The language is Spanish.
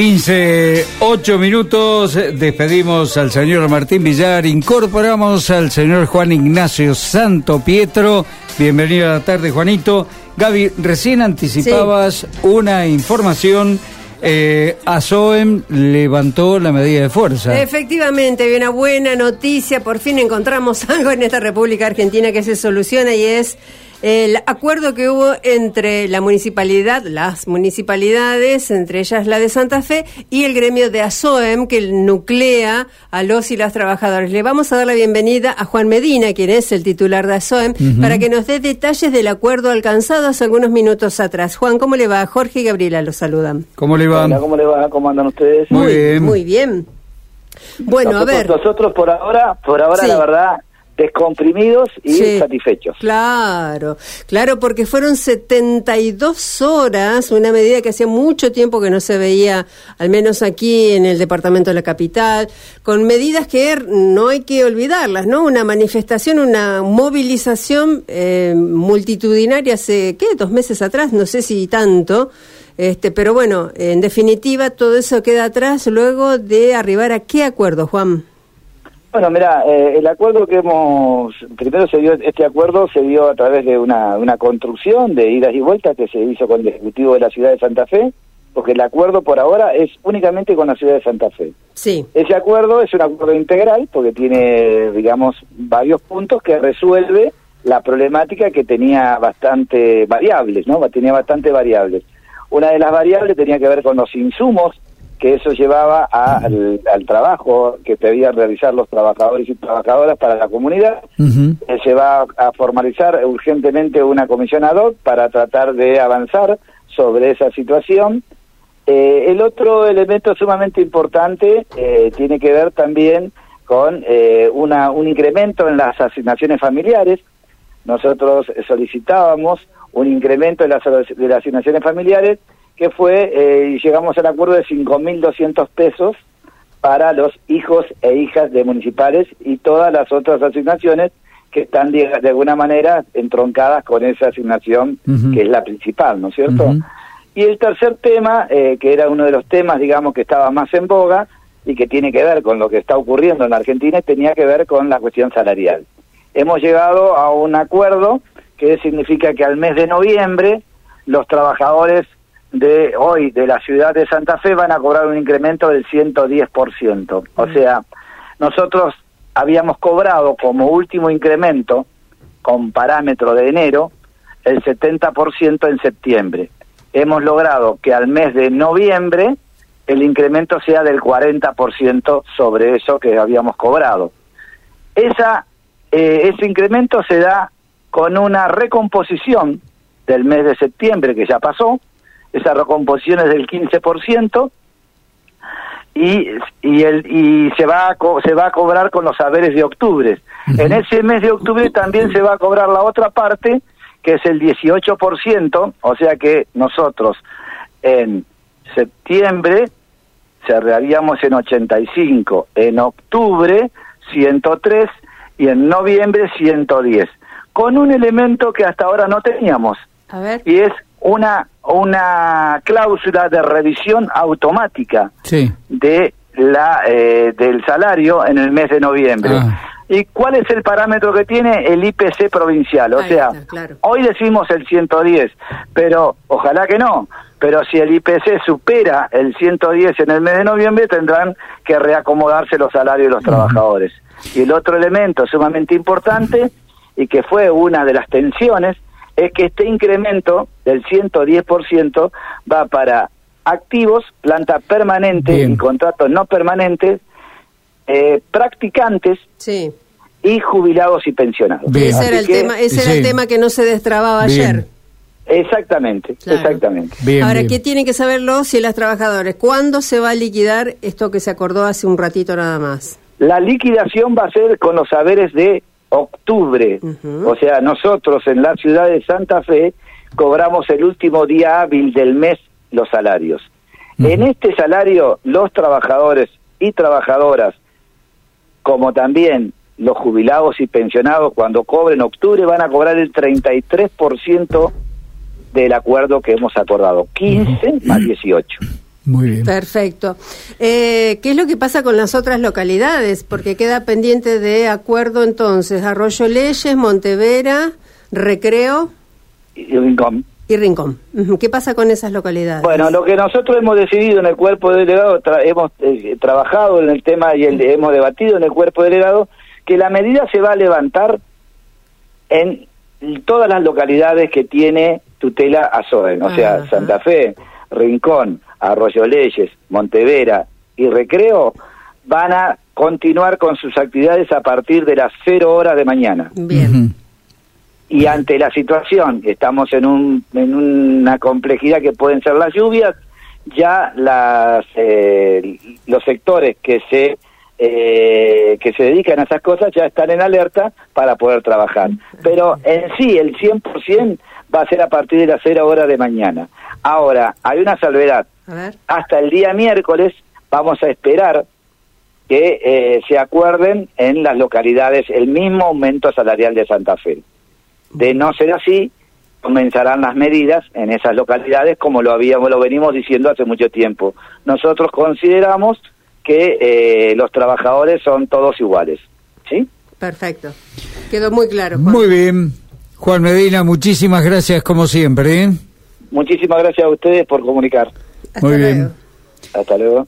15, 8 minutos, despedimos al señor Martín Villar, incorporamos al señor Juan Ignacio Santo Pietro. Bienvenido a la tarde, Juanito. Gaby, recién anticipabas una información. Eh, ASOEM levantó la medida de fuerza. Efectivamente, hay una buena noticia. Por fin encontramos algo en esta República Argentina que se soluciona y es el acuerdo que hubo entre la municipalidad, las municipalidades, entre ellas la de Santa Fe, y el gremio de ASOEM, que nuclea a los y las trabajadores. Le vamos a dar la bienvenida a Juan Medina, quien es el titular de ASOEM, para que nos dé detalles del acuerdo alcanzado hace algunos minutos atrás. Juan, ¿cómo le va? Jorge y Gabriela los saludan. ¿Cómo le va? ¿cómo le va? ¿Cómo andan ustedes? Muy, bien. Muy bien. Bueno, a ver. Nosotros por ahora, por ahora la verdad, descomprimidos y satisfechos. Claro, claro, porque fueron 72 horas, una medida que hacía mucho tiempo que no se veía, al menos aquí en el departamento de la capital, con medidas que no hay que olvidarlas, ¿no? Una manifestación, una movilización eh, multitudinaria hace, ¿qué? Dos meses atrás, no sé si tanto. Este, pero bueno, en definitiva, todo eso queda atrás luego de arribar a qué acuerdo, Juan. Bueno, mira, eh, el acuerdo que hemos, primero se dio, este acuerdo se dio a través de una, una construcción de idas y vueltas que se hizo con el Ejecutivo de la Ciudad de Santa Fe, porque el acuerdo por ahora es únicamente con la Ciudad de Santa Fe. Sí. Ese acuerdo es un acuerdo integral porque tiene, digamos, varios puntos que resuelve la problemática que tenía bastante variables, ¿no? Tenía bastante variables. Una de las variables tenía que ver con los insumos que eso llevaba al, trabajo que debían realizar los trabajadores y trabajadoras para la comunidad. Eh, se va a formalizar urgentemente una comisión ad hoc para tratar de avanzar sobre esa situación. Eh, el otro elemento sumamente importante eh, tiene que ver también con una, un incremento en las asignaciones familiares. Nosotros solicitábamos un incremento de las, de las asignaciones familiares que fue, eh, llegamos al acuerdo de 5.200 pesos para los hijos e hijas de municipales y todas las otras asignaciones que están de, alguna manera entroncadas con esa asignación que es la principal, ¿no es cierto? Y el tercer tema, eh, que era uno de los temas, digamos, que estaba más en boga y que tiene que ver con lo que está ocurriendo en la Argentina, tenía que ver con la cuestión salarial. Hemos llegado a un acuerdo que significa que al mes de noviembre los trabajadores de hoy de la ciudad de Santa Fe van a cobrar un incremento del 110%. O mm. sea, nosotros habíamos cobrado como último incremento, con parámetro de enero, el 70% en septiembre. Hemos logrado que al mes de noviembre el incremento sea del 40% sobre eso que habíamos cobrado. Esa, eh, ese incremento se da con una recomposición del mes de septiembre que ya pasó, esa recomposición es del 15% y, y, el, y se, va a se va a cobrar con los saberes de octubre. En ese mes de octubre también se va a cobrar la otra parte, que es el 18%, o sea que nosotros en septiembre cerraríamos en 85, en octubre 103 y en noviembre 110, con un elemento que hasta ahora no teníamos. Y es una, una cláusula de revisión automática de la, eh, del salario en el mes de noviembre. Ah. ¿Y cuál es el parámetro que tiene el IPC provincial? O sea, hoy decimos el 110, pero ojalá que no. Pero si el IPC supera el 110 en el mes de noviembre, tendrán que reacomodarse los salarios de los trabajadores. Y el otro elemento sumamente importante, y que fue una de las tensiones, es que este incremento del 110% va para activos, planta permanente y contratos no permanentes, eh, practicantes y jubilados y pensionados. Ese, era el, tema, ese era el tema que no se destrababa ayer. Exactamente, exactamente. Ahora, ¿qué tienen que saber los y las trabajadores? ¿Cuándo se va a liquidar esto que se acordó hace un ratito nada más? La liquidación va a ser con los saberes de octubre. O sea, nosotros en la ciudad de Santa Fe cobramos el último día hábil del mes los salarios. En este salario, los trabajadores y trabajadoras, como también los jubilados y pensionados, cuando cobren octubre, van a cobrar el 33% del acuerdo que hemos acordado, 15 más 18. Muy bien. Perfecto. Eh, ¿Qué es lo que pasa con las otras localidades? Porque queda pendiente de acuerdo entonces Arroyo Leyes, Montevera, Recreo Y Rincón. y Rincón. ¿Qué pasa con esas localidades? Bueno, lo que nosotros hemos decidido en el cuerpo delegado, tra- hemos eh, trabajado en el tema y el- hemos debatido en el cuerpo delegado, que la medida se va a levantar en todas las localidades que tiene tutela ASOEN, o sea. Santa Fe, Rincón, Arroyo Leyes, Montevera y Recreo, van a continuar con sus actividades a partir de las cero horas de mañana. Bien. Y ante la situación, estamos en, un, en una complejidad que pueden ser las lluvias, ya las, eh, los sectores que se eh, que se dedican a esas cosas ya están en alerta para poder trabajar. Pero en sí, el 100% va a ser a partir de las 0 horas de mañana. Ahora, hay una salvedad. A ver. Hasta el día miércoles vamos a esperar que eh, se acuerden en las localidades el mismo aumento salarial de Santa Fe. De no ser así, comenzarán las medidas en esas localidades como lo habíamos lo venimos diciendo hace mucho tiempo. Nosotros consideramos que eh, los trabajadores son todos iguales, ¿sí? Perfecto. Quedó muy claro. Juan. Muy bien. Juan Medina, muchísimas gracias como siempre. ¿eh? Muchísimas gracias a ustedes por comunicar. Hasta Muy luego. bien. Hasta luego.